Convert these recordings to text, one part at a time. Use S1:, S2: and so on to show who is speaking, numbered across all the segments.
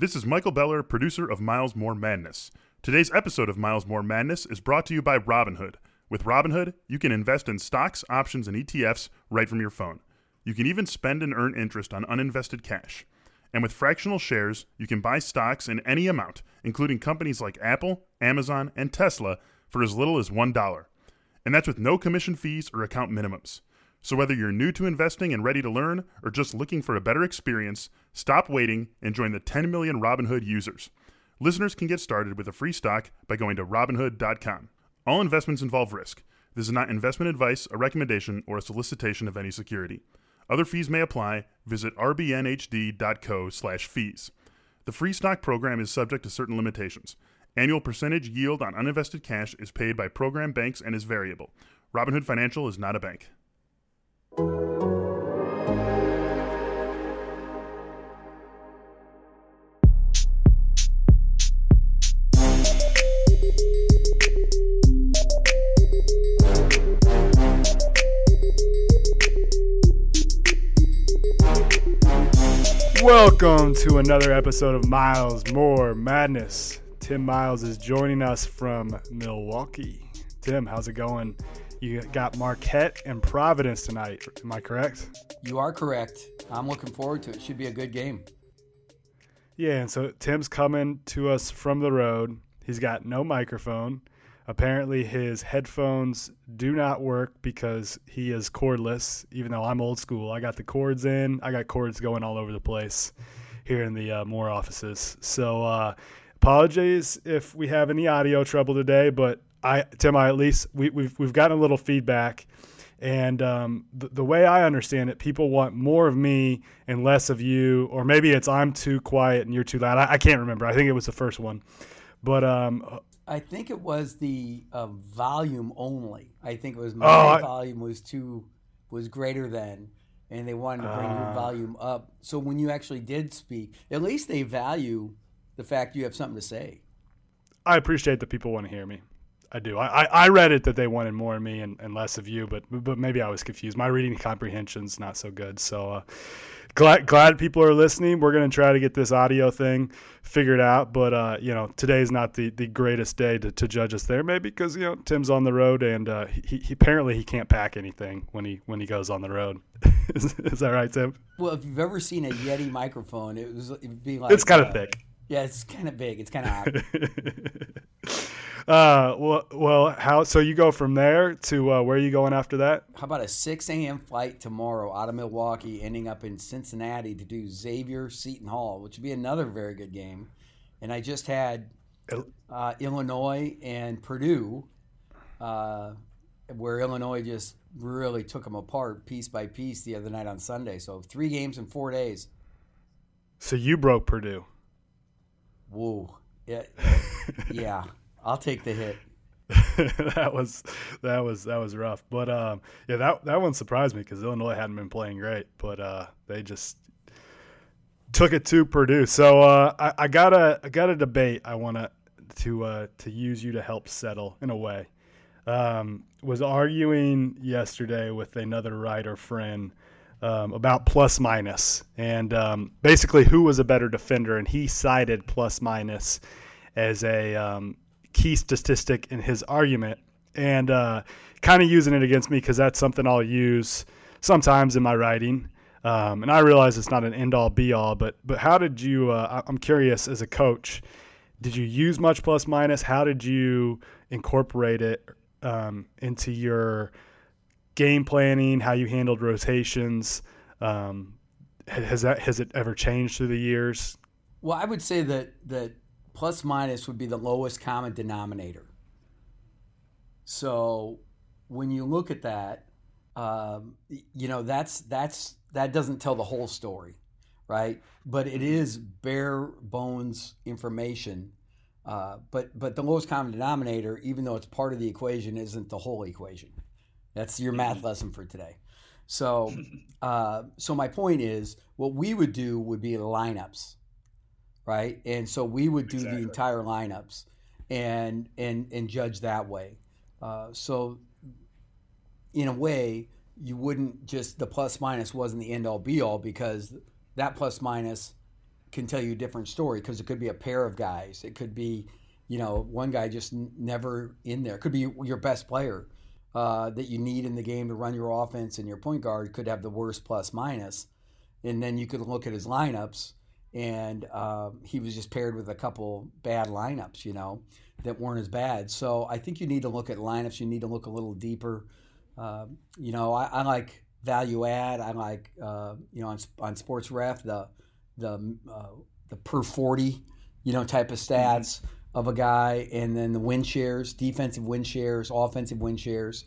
S1: This is Michael Beller, producer of Miles More Madness. Today's episode of Miles More Madness is brought to you by Robinhood. With Robinhood, you can invest in stocks, options, and ETFs right from your phone. You can even spend and earn interest on uninvested cash. And with fractional shares, you can buy stocks in any amount, including companies like Apple, Amazon, and Tesla, for as little as $1. And that's with no commission fees or account minimums. So whether you're new to investing and ready to learn, or just looking for a better experience, stop waiting and join the 10 million Robinhood users. Listeners can get started with a free stock by going to Robinhood.com. All investments involve risk. This is not investment advice, a recommendation, or a solicitation of any security. Other fees may apply. Visit rbnhd.co/fees. The free stock program is subject to certain limitations. Annual percentage yield on uninvested cash is paid by program banks and is variable. Robinhood Financial is not a bank.
S2: Welcome to another episode of Miles More Madness. Tim Miles is joining us from Milwaukee. Tim, how's it going? You got Marquette and Providence tonight. Am I correct?
S3: You are correct. I'm looking forward to it. Should be a good game.
S2: Yeah, and so Tim's coming to us from the road. He's got no microphone. Apparently, his headphones do not work because he is cordless, even though I'm old school. I got the cords in, I got cords going all over the place here in the uh, Moore offices. So, uh, apologies if we have any audio trouble today, but I, Tim, I at least we, we've we've gotten a little feedback, and um, the, the way I understand it, people want more of me and less of you, or maybe it's I'm too quiet and you're too loud. I, I can't remember. I think it was the first one, but um,
S3: I think it was the uh, volume only. I think it was my
S2: Oh,
S3: volume was too was greater than, and they wanted to bring
S2: Ah.
S3: your volume up. So when you actually did speak, at least they value the fact you have something to say.
S2: I appreciate that people want to hear me. I do. I, I, I read it that they wanted more of me and, and less of you, but but maybe I was confused. My reading comprehension's not so good. So uh, glad glad people are listening. We're gonna try to get this audio thing figured out, but uh, you know today's not the, the greatest day to, to judge us there, maybe because you know Tim's on the road and uh, he, he apparently he can't pack anything when he when he goes on the road. is, is that right, Tim?
S3: Well, if you've ever seen a Yeti microphone, it was it'd be like
S2: It's kind of
S3: uh,
S2: thick.
S3: Yeah, it's kind of big. It's kind of odd.
S2: Uh, well, well, how? So you go from there to uh, where are you going after that?
S3: How about a 6 a.m. flight tomorrow out of Milwaukee, ending up in Cincinnati to do Xavier Seton Hall, which would be another very good game. And I just had uh, Illinois and Purdue, uh, where Illinois just really took them apart piece by piece the other night on Sunday. So three games in four days.
S2: So you broke Purdue.
S3: Whoa. Yeah. yeah. I'll take the hit.
S2: that was that was that was rough. But um, yeah, that that one surprised me because Illinois hadn't been playing great, but uh, they just took it to Purdue. So uh, I, I got a I got a debate. I want to to uh, to use you to help settle in a way. Um, was arguing yesterday with another writer friend um, about plus minus and um, basically who was a better defender, and he cited plus minus as a um, key statistic in his argument, and uh, kind of using it against me because that's something I'll use sometimes in my writing. Um, and I realize it's not an end all be all, but but how did you? Uh, I'm curious as a coach, did you use much plus minus? How did you incorporate it um, into your game planning? How you handled rotations? Um, has that has it ever changed through the years?
S3: Well, I would say that that plus minus would be the lowest common denominator. So when you look at that, um, you know that's that's that doesn't tell the whole story, right? But it is bare bones information. Uh, but but the lowest common denominator, even though it's part of the equation, isn't the whole equation. That's your math lesson for today. So uh, so my point is, what we would do would be lineups right? And so we would do
S2: Exactly.
S3: the entire lineups and and and judge that way. Uh, so in a way, you wouldn't just the plus minus wasn't the end all be all because that plus minus can tell you a different story because it could be a pair of guys. It could be, you know, one guy just n- never in there. It could be your best player uh, that you need in the game to run your offense, and your point guard could have the worst plus. And then you could look at his lineups, and uh, he was just paired with a couple bad lineups, you know, that weren't as bad. So I think you need to look at lineups. You need to look a little deeper. Uh, you know, I, I, like value add. I like, uh, you know, on, on Sports Ref the the uh, the per forty, you know, type of stats. Mm-hmm of a guy, and then the win shares, defensive win shares, offensive win shares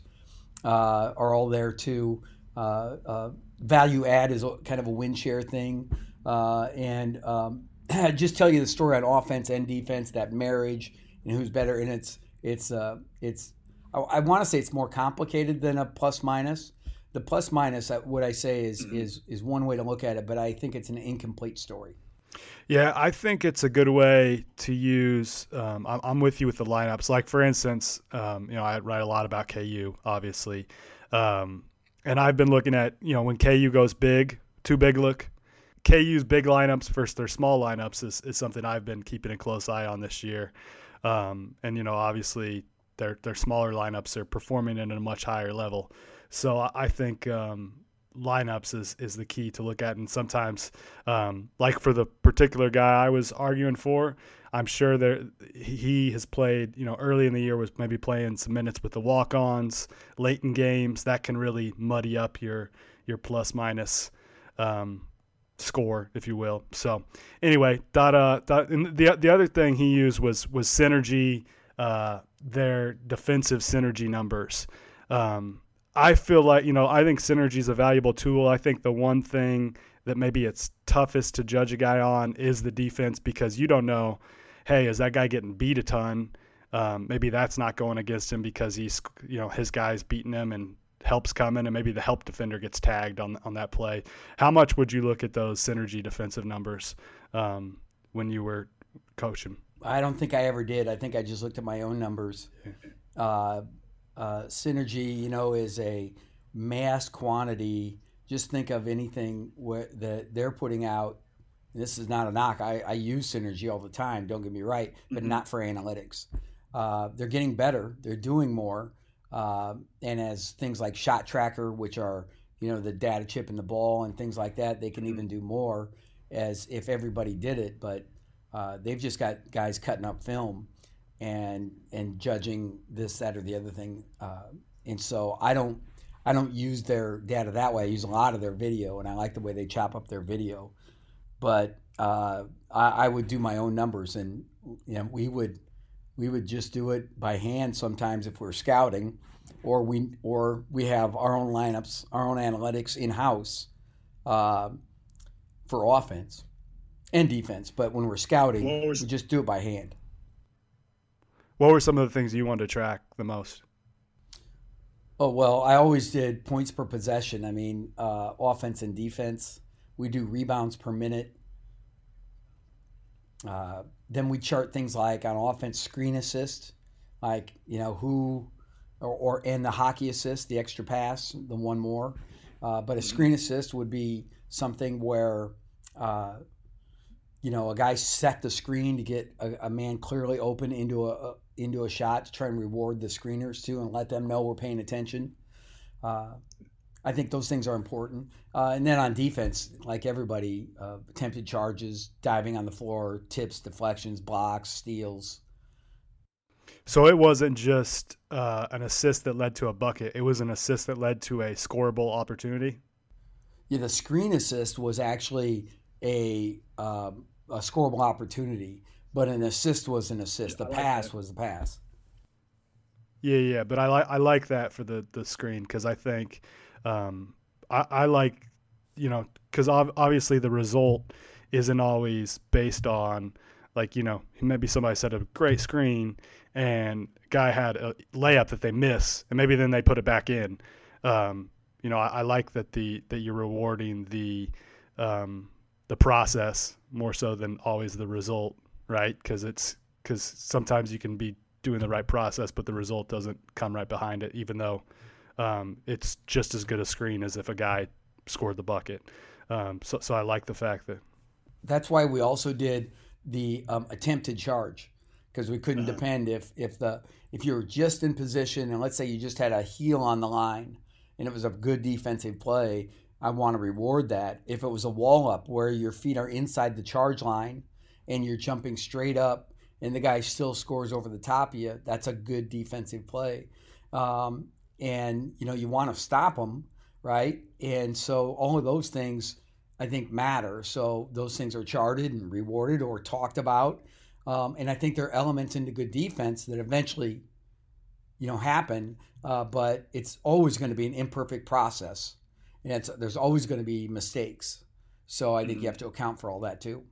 S3: uh, are all there too. Uh, uh, value add is kind of a win share thing, uh, and um, just tell you the story on offense and defense, that marriage and who's better. And it's it's uh, it's I, I want to say it's more complicated than a plus minus. The plus minus, uh, what I say is mm-hmm. is is one way to look at it, but I think it's an incomplete story.
S2: Yeah, I think it's a good way to use. Um, I'm, I'm, with you with the lineups. Like for instance, um, you know, I write a lot about KU, obviously, um, and I've been looking at you know when KU goes big, too big look. KU's big lineups versus their small lineups is, is something I've been keeping a close eye on this year, um, and you know, obviously their their smaller lineups are performing at a much higher level. So I think um, lineups is is the key to look at. And sometimes, um, like for the particular guy I was arguing for, I'm sure there he has played. You know, early in the year was maybe playing some minutes with the walk-ons, late in games that can really muddy up your your plus minus. Um, score, if you will. So, anyway, that uh, that, the the other thing he used was was synergy, uh, their defensive synergy numbers. Um, I feel like, you know, I think synergy is a valuable tool. I think the one thing that maybe it's toughest to judge a guy on is the defense because you don't know, hey, is that guy getting beat a ton? Um, maybe that's not going against him because he's, you know, his guy's beating him and helps coming, and maybe the help defender gets tagged on on that play. How much would you look at those synergy defensive numbers um, when you were coaching?
S3: I don't think I ever did. I think I just looked at my own numbers. Uh, uh, synergy, you know, is a mass quantity. Just think of anything where, that they're putting out. This is not a knock. I, I use synergy all the time. Don't get me right, but mm-hmm. not for analytics. Uh, they're getting better. They're doing more. Uh, and as things like shot tracker, which are you know the data chip in the ball and things like that, they can mm-hmm. even do more. As if everybody did it, but uh, they've just got guys cutting up film and and judging this, that, or the other thing. Uh, and so I don't I don't use their data that way. I use a lot of their video, and I like the way they chop up their video. But uh, I, I, would do my own numbers, and you know, we would we would just do it by hand sometimes if we're scouting, or we or we have our own lineups, our own analytics in house uh, for offense and defense. But when we're scouting, we just do it by hand.
S2: What were some of the things you wanted to track the most?
S3: Oh well, I always did points per possession. I mean, uh, offense and defense. We do rebounds per minute. Uh, then we chart things like on offense screen assist, like you know who, or, or and the hockey assist, the extra pass, the one more. Uh, but a mm-hmm. screen assist would be something where uh, you know, a guy set the screen to get a, a man clearly open into a, a, into a shot to try and reward the screeners too, and let them know we're paying attention. Uh, I think those things are important. Uh, and then on defense, like everybody, uh, attempted charges, diving on the floor, tips, deflections, blocks, steals.
S2: So it wasn't just uh, an assist that led to a bucket; it was an assist that led to a scoreable opportunity.
S3: Yeah, the screen assist was actually a um, a scoreable opportunity, but an assist was an assist. Yeah, the pass was the pass.
S2: Yeah, yeah, but I like I like that for the the screen because I think um, I, I like you know because ov- obviously the result isn't always based on like you know maybe somebody set a great screen and guy had a layup that they miss and maybe then they put it back in. Um, you know I, I, like that the that you're rewarding the um, the process more so than always the result, right? Because it's because sometimes you can be doing the right process, but the result doesn't come right behind it, even though um, it's just as good a screen as if a guy scored the bucket. Um, so, so I like the fact that
S3: that's why we also did the um, attempted charge because we couldn't uh-huh. depend if if the if you were just in position and let's say you just had a heel on the line and it was a good defensive play, I want to reward that. If it was a wall up where your feet are inside the charge line and you're jumping straight up and the guy still scores over the top of you, that's a good defensive play. Um, and you know you want to stop them, right? And so all of those things I think matter. So those things are charted and rewarded or talked about. Um, and I think there are elements into good defense that eventually, you know, happen. Uh, but it's always going to be an imperfect process, and it's, there's always going to be mistakes. So I think mm-hmm. you have to account for all that too.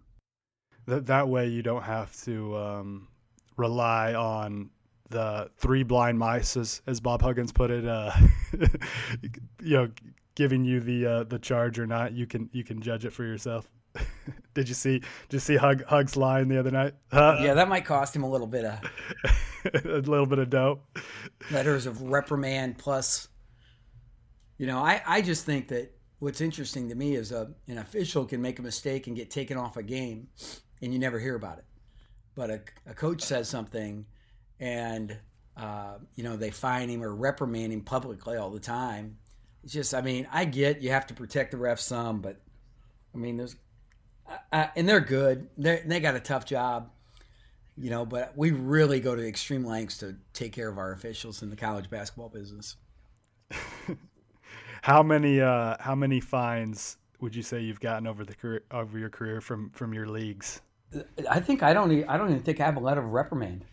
S2: That that way you don't have to um, rely on the three blind mice, as, as Bob Huggins put it. Uh, you know, giving you the uh, the charge or not, you can you can judge it for yourself. did you see? Did you see Hug Hug's line the other night?
S3: Huh? Yeah, that might cost him a little bit of
S2: a little bit of dough.
S3: Letters of reprimand plus. You know, I I just think that what's interesting to me is a an official can make a mistake and get taken off a game, and you never hear about it. But a, a coach says something, and uh, you know they fine him or reprimand him publicly all the time. It's just, I mean, I get you have to protect the refs some, but I mean, there's uh, and they're good. They they got a tough job, you know. But we really go to extreme lengths to take care of our officials in the college basketball business.
S2: how many uh, how many fines would you say you've gotten over the career, over your career from from your leagues?
S3: I think I don't. I don't even think I have a letter of reprimand.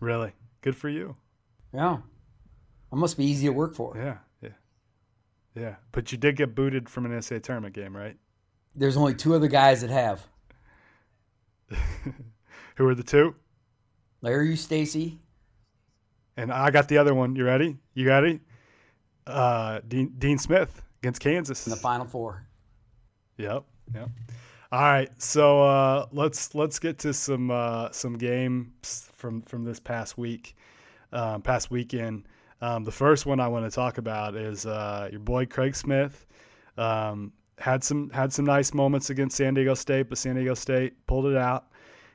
S2: Really, good for you.
S3: Yeah, I must be easy to work for.
S2: Yeah, yeah, yeah. But you did get booted from an NCAA tournament game, right?
S3: There's only two other guys that have.
S2: Who are the two?
S3: Larry Stacy.
S2: And I got the other one. You ready? You ready? Uh, Dean, Dean Smith against Kansas
S3: in the Final Four.
S2: Yep. Yep. All right, so uh, let's let's get to some uh, some games from from this past week, um, past weekend. Um, the first one I want to talk about is uh, your boy Craig Smith. Um, had some had some nice moments against San Diego State, but San Diego State pulled it out.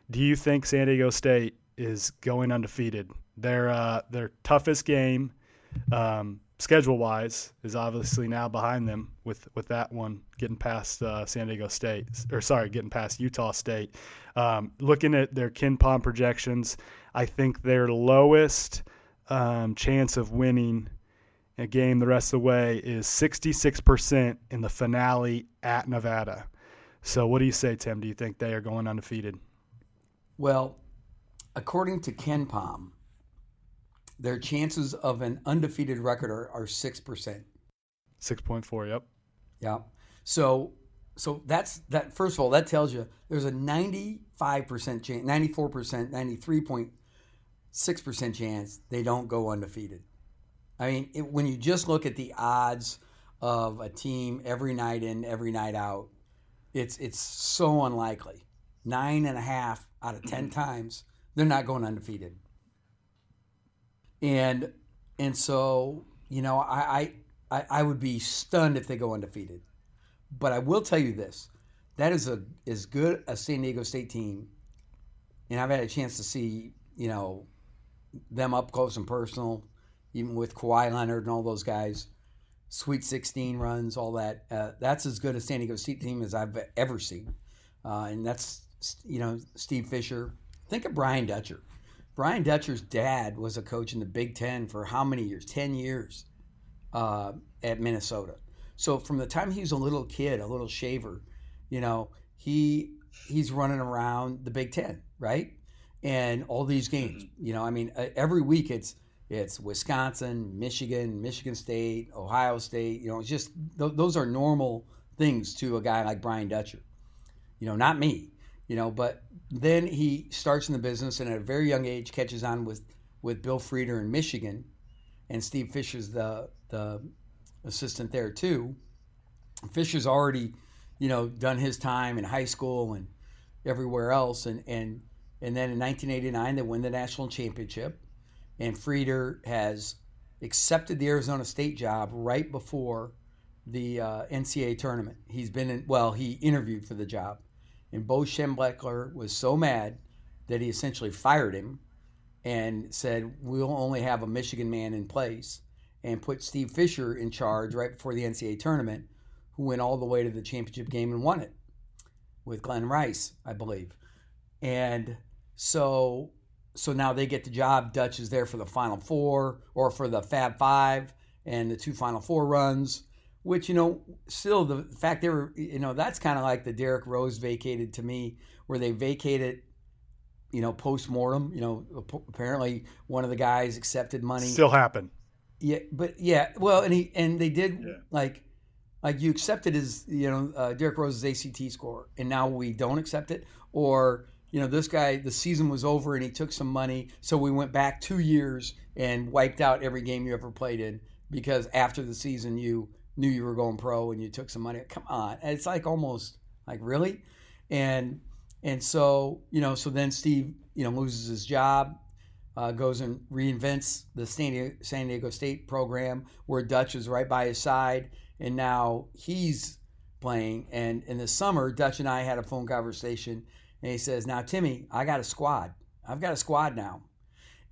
S2: Do you think San Diego State is going undefeated? Their uh, their toughest game, um, schedule wise, is obviously now behind them with with that one getting past uh, San Diego State, or sorry, getting past Utah State. Um, looking at their KenPom projections, I think their lowest um, chance of winning a game the rest of the way is 66% in the finale at Nevada. So, what do you say, Tim? Do you think they are going undefeated?
S3: Well, according to KenPom, their chances of an undefeated record are, are 6%.
S2: 6.4, yep.
S3: Yeah. So, so that's that. First of all, that tells you there's a 95% chance, 94%, 93.6% chance they don't go undefeated. I mean, it, when you just look at the odds of a team every night in, every night out, it's it's so unlikely. Nine and a half out of ten times, they're not going undefeated. And and so you know, I I I would be stunned if they go undefeated. But I will tell you this: that is a as good a San Diego State team, and I've had a chance to see you know them up close and personal even with Kawhi Leonard and all those guys. Sweet 16 runs, all that. Uh, that's as good a San Diego State team as I've ever seen. Uh, and that's, you know, Steve Fisher. Think of Brian Dutcher. Brian Dutcher's dad was a coach in the Big Ten for how many years? 10 years uh, at Minnesota. So from the time he was a little kid, a little shaver, you know, he he's running around the Big Ten, right? And all these games, you know, I mean, every week it's it's Wisconsin, Michigan, Michigan State, Ohio State. You know, it's just th- those are normal things to a guy like Brian Dutcher. You know, not me. You know, but then he starts in the business and at a very young age catches on with with Bill Frieder in Michigan, and Steve Fisher's the the assistant there too. Fisher's already, you know, done his time in high school and everywhere else, and and and then in 1989 they win the national championship and Frieder has accepted the Arizona State job right before the uh, NCAA tournament. He's been in, well, he interviewed for the job. And Bo Schembechler was so mad that he essentially fired him and said, We'll only have a Michigan man in place and put Steve Fisher in charge right before the NCAA tournament, who went all the way to the championship game and won it with Glen Rice, I believe. And so so now they get the job. Dutch is there for the Final Four or for the Fab Five and the two Final Four runs, which, you know, still the fact they were, you know, that's kind of like the Derrick Rose vacated to me, where they vacated, you know, post mortem. You know, apparently one of the guys accepted money.
S2: Still happened.
S3: Yeah, but yeah, well, and he and they did yeah. like like you accepted his you know uh, Derrick Rose's ACT score, and now we don't accept it, or you know, this guy, the season was over and he took some money. So we went back two years and wiped out every game you ever played in because after the season you knew you were going pro and you took some money. Come on. it's like almost like, really? And, and so, you know, so then Steve, you know, loses his job, uh, goes and reinvents the San Diego, San Diego State program where Dutch is right by his side. And now he's playing. And in the summer, Dutch and I had a phone conversation and he says, Now, Timmy, I got a squad. I've got a squad now.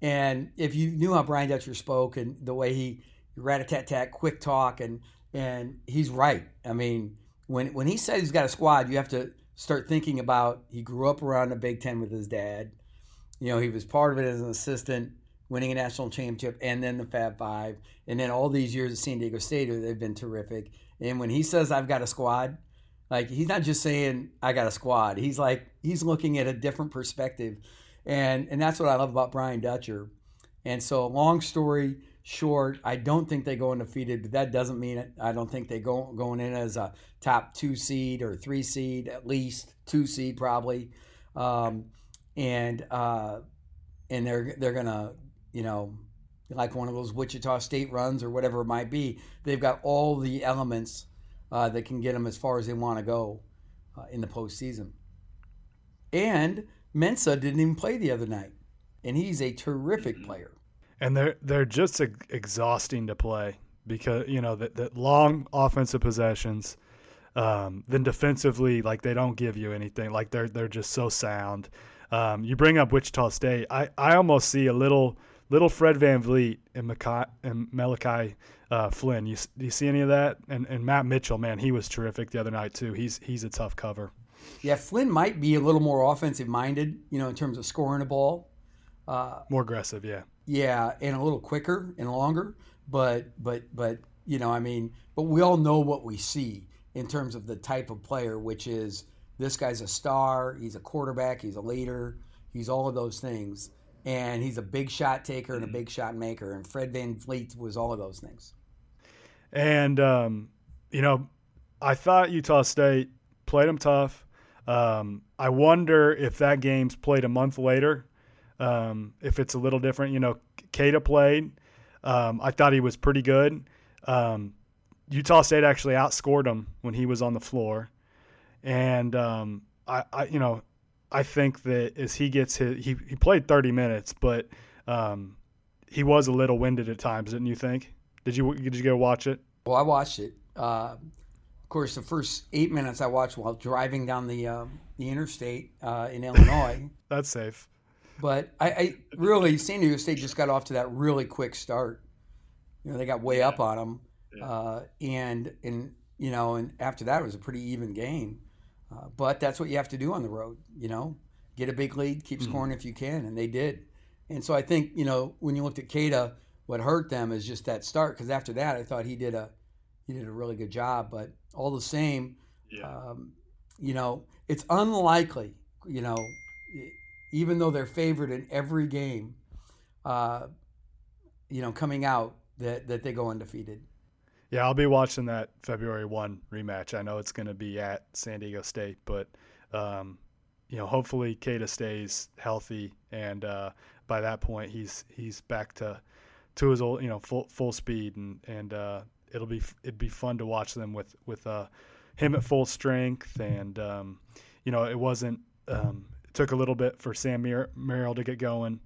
S3: And if you knew how Brian Dutcher spoke and the way he rat a tat tat, quick talk, and and he's right. I mean, when when he says he's got a squad, you have to start thinking about he grew up around the Big Ten with his dad. You know, he was part of it as an assistant, winning a national championship, and then the Fab Five, and then all these years at San Diego State, they've been terrific. And when he says I've got a squad, like he's not just saying I got a squad. He's like he's looking at a different perspective, and and that's what I love about Brian Dutcher. And so, long story short, I don't think they go undefeated, but that doesn't mean it. I don't think they go going in as a top two seed or three seed, at least two seed probably, um, and uh, and they're they're gonna you know like one of those Wichita State runs or whatever it might be. They've got all the elements uh, that can get them as far as they want to go uh, in the postseason. And Mensah didn't even play the other night, and he's a terrific mm-hmm. player.
S2: And they're they're just exhausting to play because you know that, that long offensive possessions. Um, then defensively, like they don't give you anything. Like they're they're just so sound. Um, you bring up Wichita State. I, I almost see a little little Fred VanVleet and, Malachi, and Malachi uh, Flynn. You, do you see any of that? And, and Matt Mitchell, man, he was terrific the other night too. He's he's a tough cover.
S3: Yeah, Flynn might be a little more offensive minded, you know, in terms of scoring a ball.
S2: Uh, more aggressive, yeah.
S3: Yeah, and a little quicker and longer. But but but you know, I mean, but we all know what we see in terms of the type of player, which is this guy's a star. He's a quarterback. He's a leader. He's all of those things and he's a big shot taker and a big shot maker. And Fred Van VanVleet was all of those things.
S2: And um, you know, I thought Utah State played them tough. Um, I wonder if that game's played a month later, um, if it's a little different. You know, Queta played. Um, I thought he was pretty good. Um, Utah State actually outscored him when he was on the floor, and um, I, I, you know, I think that as he gets his, he, he played 30 minutes, but um, he was a little winded at times, didn't you think? Did you did you go watch it?
S3: Well, I watched it. Uh, of course, the first eight minutes I watched while driving down the uh, the interstate uh, in Illinois.
S2: That's safe.
S3: But I, I, really San Diego State just got off to that really quick start. You know, they got way up on them, yeah. Uh, and and you know, and after that it was a pretty even game. Uh, but that's what you have to do on the road. You know, get a big lead, keep hmm. scoring mm-hmm. if you can, and they did. And so I think you know when you looked at Queta, what hurt them is just that start. Because after that, I thought he did a he did a really good job. But all the same, yeah. um, you know, it's unlikely. You know, even though they're favored in every game, uh, you know, coming out that that they go undefeated.
S2: Yeah, I'll be watching that February one rematch. I know it's going to be at San Diego State, but um, you know, hopefully Queta stays healthy, and uh, by that point, he's he's back to to his old, you know, full full speed, and and uh, it'll be it'd be fun to watch them with with uh, him at full strength, and um, you know, it wasn't. Um, took a little bit for Sam Mer- Merrill to get going,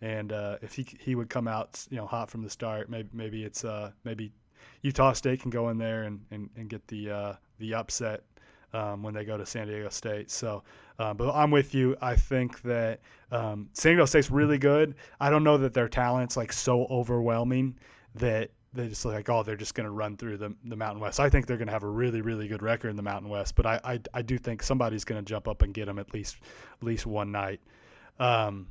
S2: and uh, if he he would come out, you know, hot from the start, maybe maybe it's uh, maybe Utah State can go in there and, and, and get the uh, the upset um, when they go to San Diego State. So, uh, but I'm with you. I think that um, San Diego State's really good. I don't know that their talent's like so overwhelming that they just like, oh, they're just going to run through the, the Mountain West. I think they're going to have a really, really good record in the Mountain West, but I, I, I do think somebody's going to jump up and get them at least at least one night. Um,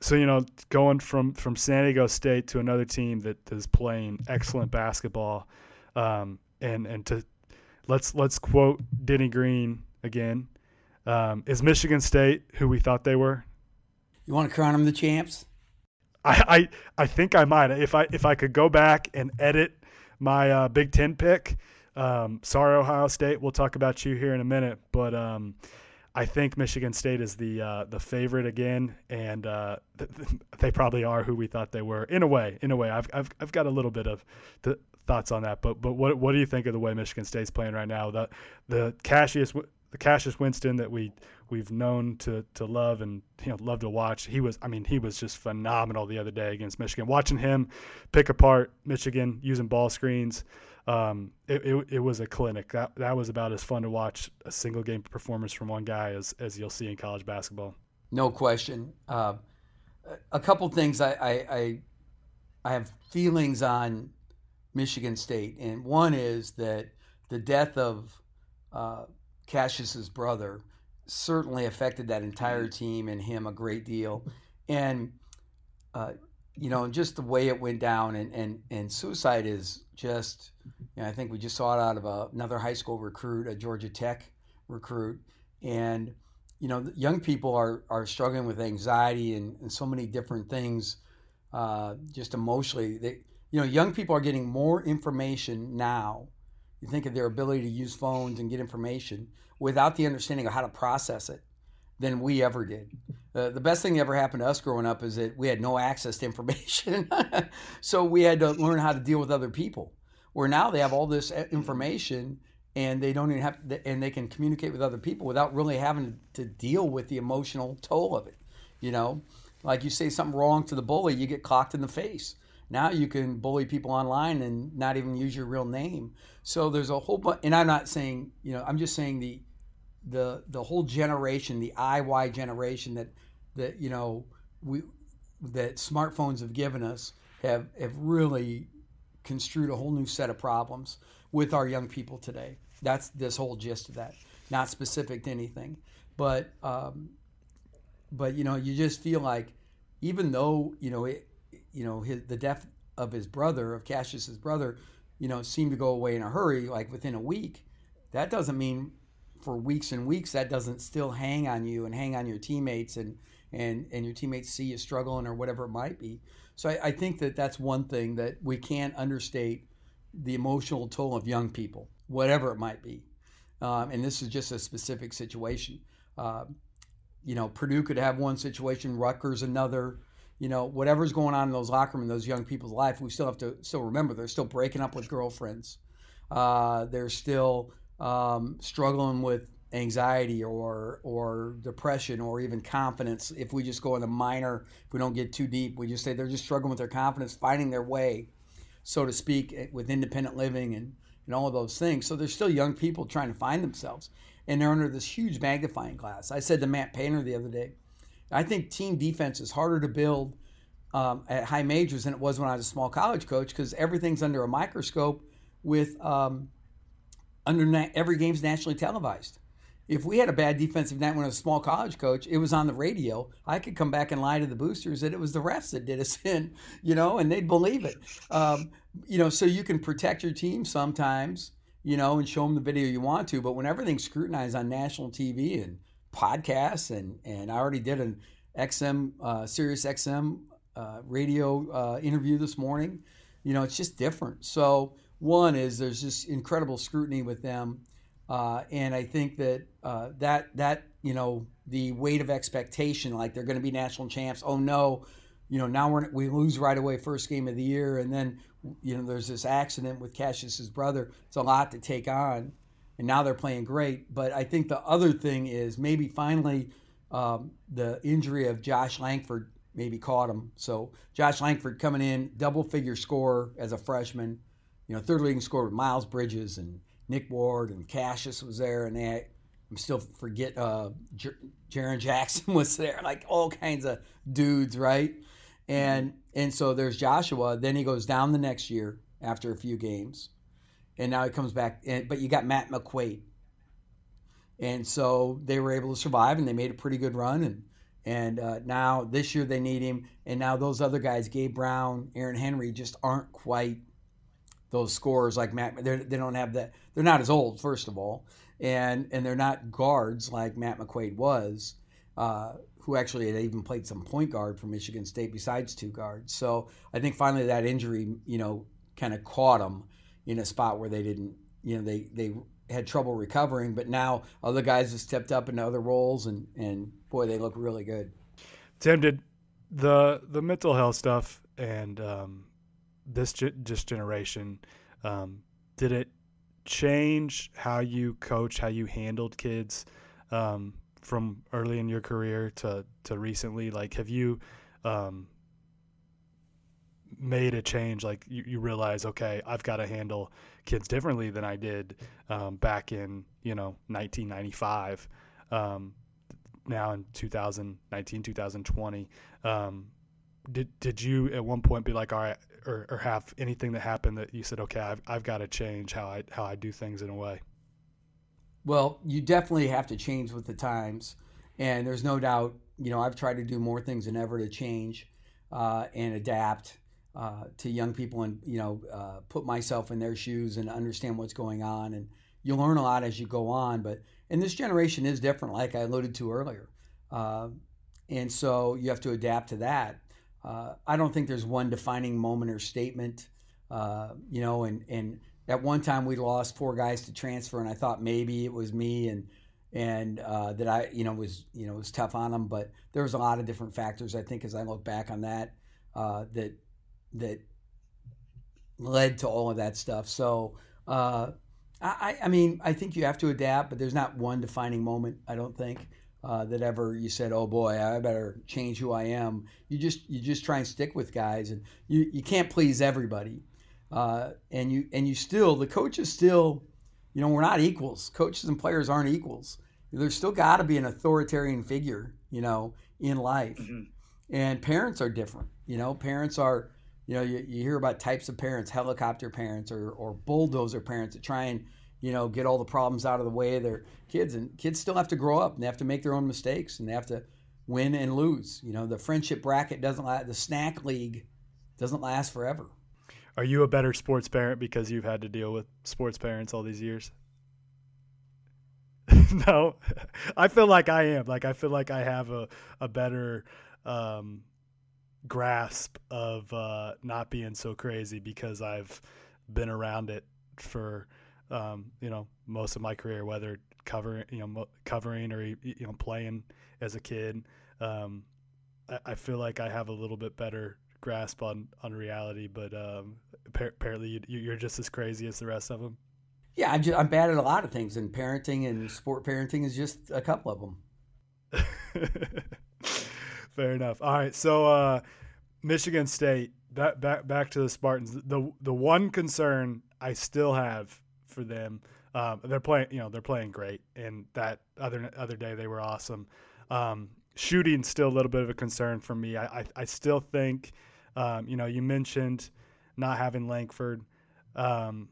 S2: so you know, going from from San Diego State to another team that is playing excellent basketball, um, and and to let's let's quote Denny Green again. Um, is Michigan State who we thought they were?
S3: You want to crown them the champs?
S2: I, I, I think I might if I if I could go back and edit my uh, Big Ten pick. Um, sorry, Ohio State. We'll talk about you here in a minute, but um, I think Michigan State is the uh, the favorite again, and uh, th- they probably are who we thought they were in a way. In a way, I've I've, I've got a little bit of th- thoughts on that, but but what what do you think of the way Michigan State's playing right now? The the Cassius the Cassius Winston that we we've known to to love and you know love to watch. He was I mean he was just phenomenal the other day against Michigan. Watching him pick apart Michigan using ball screens, um, it, it, it was a clinic. That that was about as fun to watch a single game performance from one guy as as you'll see in college basketball.
S3: No question. Uh, a couple things I, I I I have feelings on Michigan State, and one is that the death of uh, Cassius's brother certainly affected that entire mm-hmm. team and him a great deal. And, uh, you know, just the way it went down and, and, and suicide is just, you know, I think we just saw it out of a, another high school recruit, a Georgia Tech recruit. And, you know, young people are, are struggling with anxiety and, and so many different things, uh, just emotionally. They, you know, young people are getting more information now you think of their ability to use phones and get information without the understanding of how to process it than we ever did. Uh, the best thing that ever happened to us growing up is that we had no access to information. so we had to learn how to deal with other people. Where now they have all this uh, information and they don't even have to, and they can communicate with other people without really having to deal with the emotional toll of it. You know, like you say something wrong to the bully, you get clocked in the face. Now you can bully people online and not even use your real name. So there's a whole bunch, and I'm not saying, you know, I'm just saying the the the whole generation, the IY generation that that you know we that smartphones have given us have have really construed a whole new set of problems with our young people today. That's this whole gist of that. Not specific to anything, but um, but you know, you just feel like even though you know it, you know, his, the death of his brother, of Cassius's brother, you know, seemed to go away in a hurry, like within a week. That doesn't mean for weeks and weeks that doesn't still hang on you and hang on your teammates and and and your teammates see you struggling or whatever it might be. So I, I think that that's one thing that we can't understate the emotional toll of young people, whatever it might be. Um, and this is just a specific situation. Uh, you know, Purdue could have one situation, Rutgers another you know, whatever's going on in those locker rooms, those young people's life, we still have to still remember they're still breaking up with girlfriends. Uh, they're still um, struggling with anxiety or or depression or even confidence. If we just go in the minor, if we don't get too deep, we just say they're just struggling with their confidence, finding their way, so to speak, eh, with independent living and and all of those things. So they're still young people trying to find themselves, and they're under this huge magnifying glass. I said to Matt Painter the other day I think team defense is harder to build um, at high majors than it was when I was a small college coach because everything's under a microscope with um, under na- every game's nationally televised. If we had a bad defensive night when I was a small college coach, it was on the radio. I could come back and lie to the boosters that it was the refs that did us in, you know, and they'd believe it. Um, you know, so you can protect your team sometimes, you know, and show them the video you want to. But when everything's scrutinized on national TV and podcasts, and and I already did an XM uh, Sirius XM uh, radio uh, interview this morning. You know, it's just different. So one is there's just incredible scrutiny with them, uh, and I think that uh, that that you know the weight of expectation, like they're going to be national champs. Oh no, you know now we're we lose right away first game of the year, and then you know there's this accident with Cassius's brother. It's a lot to take on and now they're playing great. But I think the other thing is maybe finally um, the injury of Josh Langford maybe caught him. So Josh Langford coming in, double figure score as a freshman, you know, third leading scorer with Miles Bridges and Nick Ward and Cassius was there, and they, I'm still forget, uh, J- Jaren Jackson was there, like all kinds of dudes, right? And and so there's Joshua. Then he goes down the next year after a few games, and now he comes back. And, but you got Matt McQuaid, and so they were able to survive, and they made a pretty good run. And and uh, now this year they need him, and now those other guys, Gabe Brown, Aaron Henry, just aren't quite those scores like Matt. They don't have that. They're not as old, first of all, and and they're not guards like Matt McQuaid was. Uh, who actually had even played some point guard for Michigan State besides two guards. So I think finally that injury, you know, kind of caught them in a spot where they didn't, you know, they they had trouble recovering. But now other guys have stepped up into other roles, and and boy, they look really good.
S2: Tim, did the the mental health stuff and um, this just generation um, did it change how you coach, how you handled kids? Um, from early in your career to to recently? Like, have you um, made a change? Like, you, you realize, okay, I've got to handle kids differently than I did um, back in you know 1995. Um, now in 2019, 2020. Um, did did you at one point be like, all right, or, or have anything that happened that you said, okay, I've I've got to change how I how I do things in a way?
S3: Well, you definitely have to change with the times, and there's no doubt. You know, I've tried to do more things than ever to change uh, and adapt uh, to young people, and you know, uh, put myself in their shoes and understand what's going on. And you learn a lot as you go on. But and this generation is different, like I alluded to earlier, uh, and so you have to adapt to that. Uh, I don't think there's one defining moment or statement. Uh, you know, and and at one time we lost four guys to transfer, and I thought maybe it was me and and uh, that I you know was you know was tough on them. But there was a lot of different factors. I think as I look back on that, uh, that that led to all of that stuff. So uh, I I mean I think you have to adapt, but there's not one defining moment. I don't think. Uh, that ever you said, "Oh boy, I better change who I am." You just you just try and stick with guys, and you you can't please everybody uh, and you and you still the coaches still, you know, we're not equals. Coaches and players aren't equals. There's still got to be an authoritarian figure, you know, in life. Mm-hmm. And parents are different. You know, parents are, you know, you, you hear about types of parents, helicopter parents or, or bulldozer parents that try and, you know, get all the problems out of the way of their kids. And kids still have to grow up and they have to make their own mistakes and they have to win and lose. You know, the friendship bracket doesn't last, the snack league doesn't last forever.
S2: Are you a better sports parent because you've had to deal with sports parents all these years? no, I feel like I am. Like I feel like I have a a better um, grasp of uh, not being so crazy because I've been around it for um, you know most of my career, whether covering you know covering or you know playing as a kid. Um, I, I feel like I have a little bit better grasp on on reality, but um, apparently you, are just as crazy as the rest of them.
S3: Yeah, I'm, just, I'm bad at a lot of things, and parenting and sport parenting is just a couple of them.
S2: Fair enough. All right, so uh, Michigan State. Back, back back to the Spartans. The the one concern I still have for them, um, they're playing. You know, they're playing great, and that other other day they were awesome. Um, shooting still a little bit of a concern for me. I I, I still think, um, you know, you mentioned not having Langford. Um,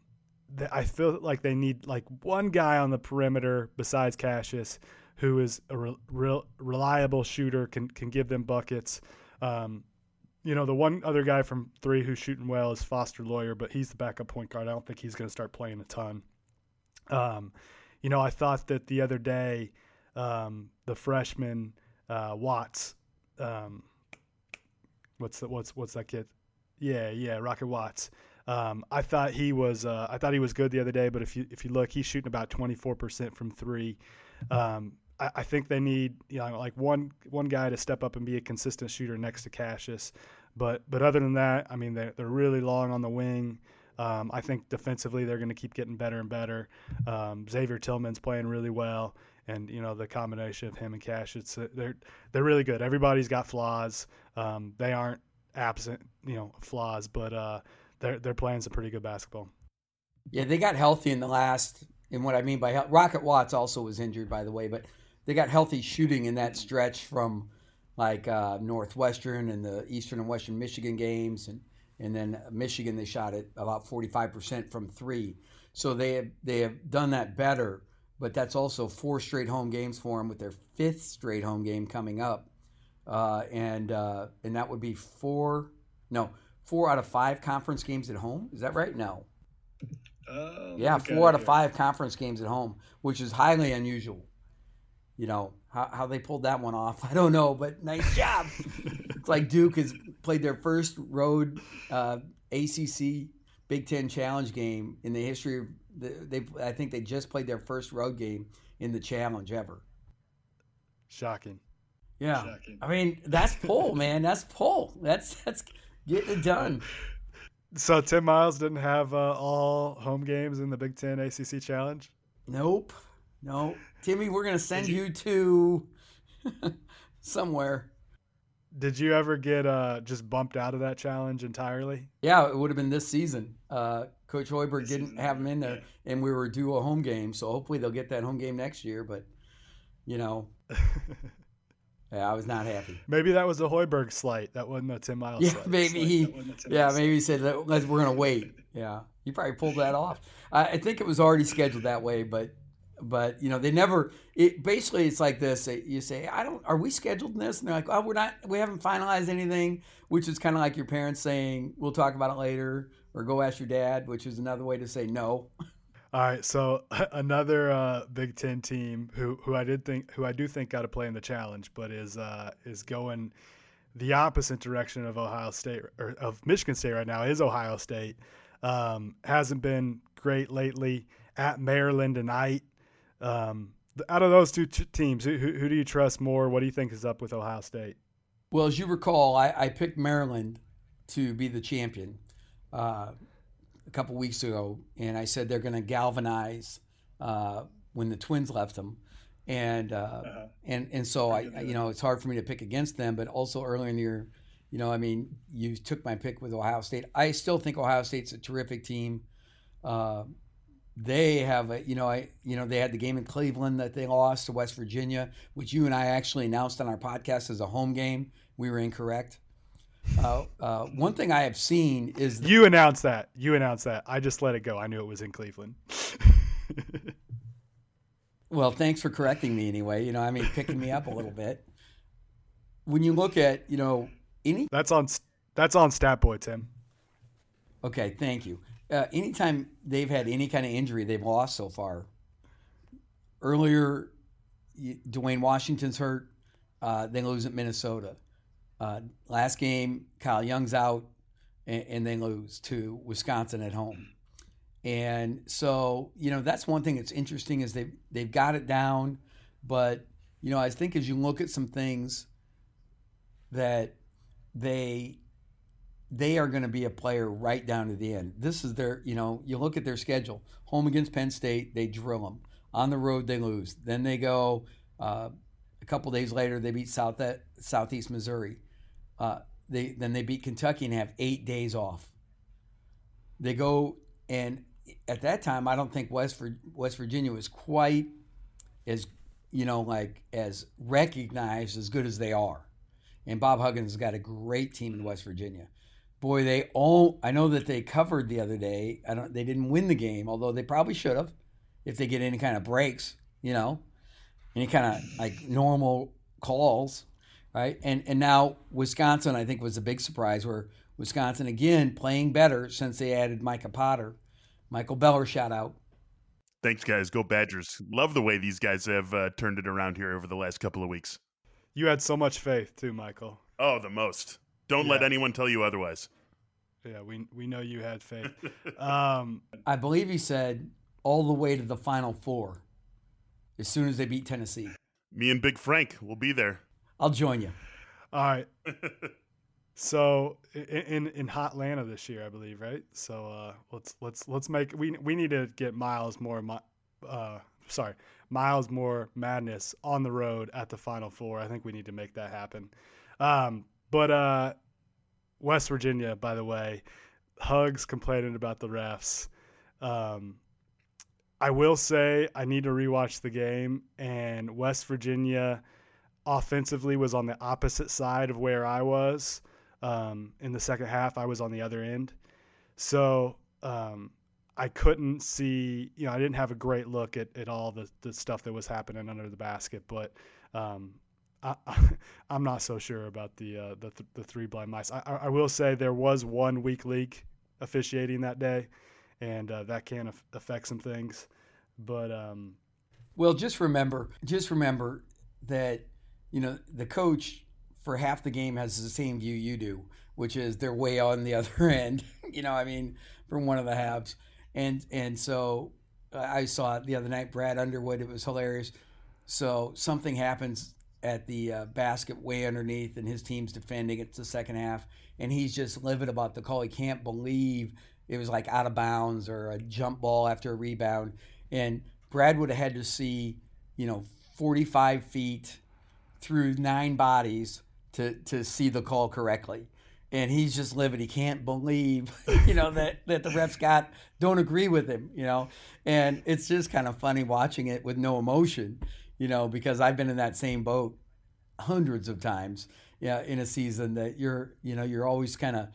S2: I feel like they need like one guy on the perimeter besides Cassius who is a re- re- reliable shooter, can can give them buckets. Um, you know, the one other guy from three who's shooting well is Foster Loyer, but he's the backup point guard. I don't think he's going to start playing a ton. Um, you know, I thought that the other day, um, the freshman uh, Watts, um, what's the, what's what's that kid? Yeah, yeah, Rocket Watts. Um, I thought he was uh, I thought he was good the other day, but if you if you look, he's shooting about twenty four percent from three. Um, I, think they need you know like one one guy to step up and be a consistent shooter next to Cassius. But but other than that, I mean they're they're really long on the wing. Um, I think defensively they're going to keep getting better and better. Um, Xavier Tillman's playing really well, and you know the combination of him and Cassius, they're they're really good. Everybody's got flaws. Um, they aren't absent, you know, flaws, but uh, they're they're playing some pretty good basketball.
S3: Yeah, they got healthy in the last. And what I mean by Rocket Watts also was injured, by the way, but they got healthy shooting in that stretch from like uh, Northwestern and the Eastern and Western Michigan games, and and then Michigan they shot it about forty five percent from three. So they have, they have done that better, but that's also four straight home games for them with their fifth straight home game coming up, uh, and uh, and that would be four no four out of five conference games at home. Is that right? No.
S2: Uh,
S3: yeah, four out of five conference games at home, which is highly unusual. You know how, how they pulled that one off, I don't know, but nice job. it's like Duke has played their first road uh, ACC Big Ten Challenge game in the history of the, they. I think they just played their first road game in the challenge ever.
S2: Shocking.
S3: Yeah, Shocking. I mean that's pull, man. That's pull. That's that's getting it done.
S2: So Tim Miles didn't have uh, all home games in the Big Ten ACC Challenge.
S3: Nope, no, Timmy. We're gonna send you, you to somewhere.
S2: Did you ever get uh, just bumped out of that challenge entirely?
S3: Yeah, it would have been this season. Uh, Coach Hoiberg this didn't season, have him in there, yeah. and we were due a home game, so hopefully they'll get that home game next year. But you know, yeah, I was not happy.
S2: Maybe that was a Hoiberg slight. That wasn't a Tim Miles.
S3: Yeah,
S2: slight.
S3: maybe he. Yeah, maybe he said that we're gonna wait. Yeah, he probably pulled that off. I, I think it was already scheduled that way, but but you know they never it basically it's like this you say i don't are we scheduled in this? And they're like oh we're not we haven't finalized anything which is kind of like your parents saying we'll talk about it later or go ask your dad which is another way to say no.
S2: All right so another uh, big ten team who who i did think who i do think got to play in the challenge but is uh, is going the opposite direction of ohio state or of michigan state right now is ohio state. Um, hasn't been great lately at maryland tonight um, out of those two t- teams, who, who, who, do you trust more? What do you think is up with Ohio State?
S3: Well, as you recall, I, I picked Maryland to be the champion uh, a couple weeks ago, and I said they're going to galvanize uh, when the Twins left them, and uh, uh-huh. and and so I, I, you know, it's hard for me to pick against them, but also earlier in the year, you know, I mean, you took my pick with Ohio State. I still think Ohio State's a terrific team. They have a, you know I you know they had the game in Cleveland that they lost to West Virginia, which you and I actually announced on our podcast as a home game. We were incorrect. Uh, uh, one thing I have seen is
S2: you announced that. You announced that. I just let it go. I knew it was in Cleveland.
S3: well, thanks for correcting me anyway. You know, I mean, picking me up a little bit. When you look at you know any
S2: that's on that's on Stat Boy Tim.
S3: Okay, thank you uh, anytime they've had any kind of injury, they've lost so far. Earlier, Duane Washington's hurt. Uh, they lose at Minnesota. Uh, last game, Kyle Young's out, and, and they lose to Wisconsin at home. And so, you know, that's one thing that's interesting is they've they've got it down, but you know, I think as you look at some things that they they are going to be a player right down to the end. This is their, you know, you look at their schedule. Home against Penn State, they drill them. On the road, they lose. Then they go uh, a couple days later, they beat South Southeast Missouri. Uh, they then they beat Kentucky and have eight days off. They go and at that time, I don't think West West Virginia was quite as you know like as recognized as good as they are. And Bob Huggins has got a great team in West Virginia boy, they all. I know that they covered the other day. I don't. They didn't win the game, although they probably should have, if they get any kind of breaks. You know, any kind of like normal calls, right? And and now Wisconsin, I think, was a big surprise. Where Wisconsin again playing better since they added Micah Potter, Michael Beller shout out.
S1: Thanks, guys. Go Badgers. Love the way these guys have uh, turned it around here over the last couple of weeks.
S2: You had so much faith too, Michael.
S1: Oh, the most. Don't yeah. let anyone tell you otherwise.
S2: Yeah, we we know you had faith. Um,
S3: I believe he said all the way to the Final Four, as soon as they beat Tennessee.
S1: Me and Big Frank will be there.
S3: I'll join you.
S2: All right. so in in Hot Atlanta this year, I believe, right? So uh, let's let's let's make we we need to get Miles more. Uh, sorry, Miles more madness on the road at the Final Four. I think we need to make that happen. Um, but uh, West Virginia, by the way, Hugs complaining about the refs. Um, I will say I need to rewatch the game, and West Virginia offensively was on the opposite side of where I was. Um, in the second half, I was on the other end. So um, I couldn't see, you know, I didn't have a great look at, at all the, the stuff that was happening under the basket, but um, I, am not so sure about the uh, the, th- the three blind mice. I, I, will say there was one weak league officiating that day, and uh, that can af- affect some things. But um,
S3: well, just remember, just remember that you know the coach for half the game has the same view you do, which is they're way on the other end. you know, I mean, from one of the halves, and and so I saw it the other night. Brad Underwood, it was hilarious. So something happens at the uh, basket way underneath, and his team's defending. It's the second half, and he's just livid about the call. He can't believe it was like out of bounds or a jump ball after a rebound. And Brad would have had to see, you know, 45 feet through nine bodies to, to see the call correctly. And he's just livid. He can't believe, you know, that, that the refs got don't agree with him, you know. And it's just kind of funny watching it with no emotion, you know, because I've been in that same boat hundreds of times, yeah, in a season that you're, you know, you're always kind of,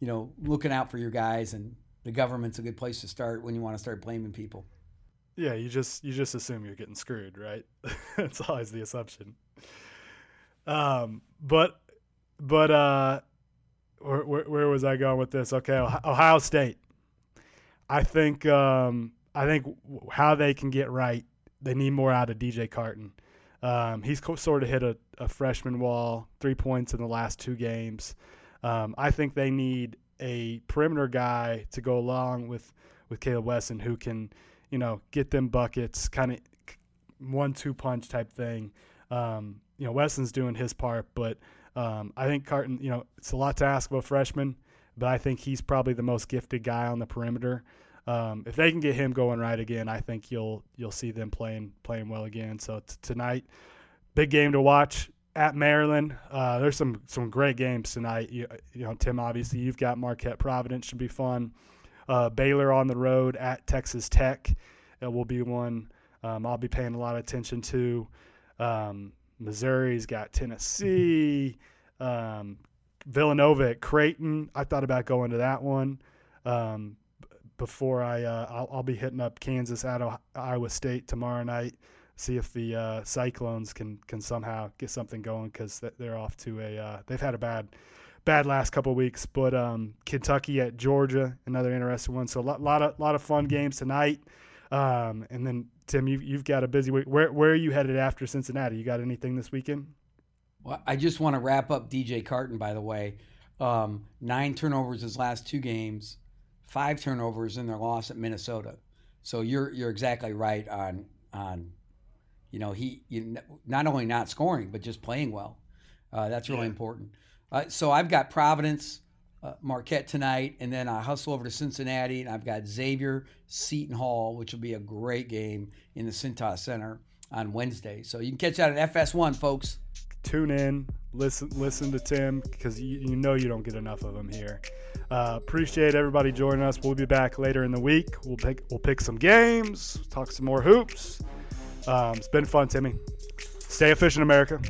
S3: you know, looking out for your guys and the government's a good place to start when you want to start blaming people.
S2: Yeah, you just you just assume you're getting screwed, right? That's always the assumption. Um, but but uh, where, where, where was I going with this? Okay, Ohio State. I think um, I think how they can get right, they need more out of DJ Carton. Um, he's co- sort of hit a, a, freshman wall, three points in the last two games. Um, I think they need a perimeter guy to go along with with Caleb Wesson who can, you know, get them buckets, kind of one-two punch type thing. Um, you know, Wesson's doing his part, but um, I think Carton, you know, it's a lot to ask of a freshman, but I think he's probably the most gifted guy on the perimeter. Um, if they can get him going right again, I think you'll you'll see them playing playing well again. So t- tonight, big game to watch at Maryland. Uh, there's some some great games tonight. You, you, know, Tim, obviously you've got Marquette Providence should be fun. Uh, Baylor on the road at Texas Tech it will be one um, I'll be paying a lot of attention to. Um, Missouri's got Tennessee, um, Villanova at Creighton. I thought about going to that one um, before I. Uh, I'll, I'll, be hitting up Kansas at Iowa State tomorrow night see if the uh, Cyclones can can somehow get something going because they're off to a uh, they've had a bad bad last couple weeks. But um, Kentucky at Georgia, another interesting one. So a lot, lot of lot of fun games tonight. Um, and then Tim, you've you've got a busy week. Where where are you headed after Cincinnati? You got anything this weekend?
S3: Well, I just want to wrap up DJ Carton. By the way, um, nine turnovers his last two games, five turnovers in their loss at Minnesota. So you're you're exactly right on on you know, he you, not only not scoring but just playing well. Uh, that's really yeah. important. Uh, so I've got Providence, uh, Marquette tonight, and then I hustle over to Cincinnati, and I've got Xavier Seton Hall, which will be a great game in the Cintas Center on Wednesday. So you can catch that at FS1, folks.
S2: Tune in, listen, listen to Tim because you, you know you don't get enough of him here. Uh, appreciate everybody joining us. We'll be back later in the week. We'll pick we'll pick some games, talk some more hoops. Um, it's been fun, Timmy. Stay efficient, America.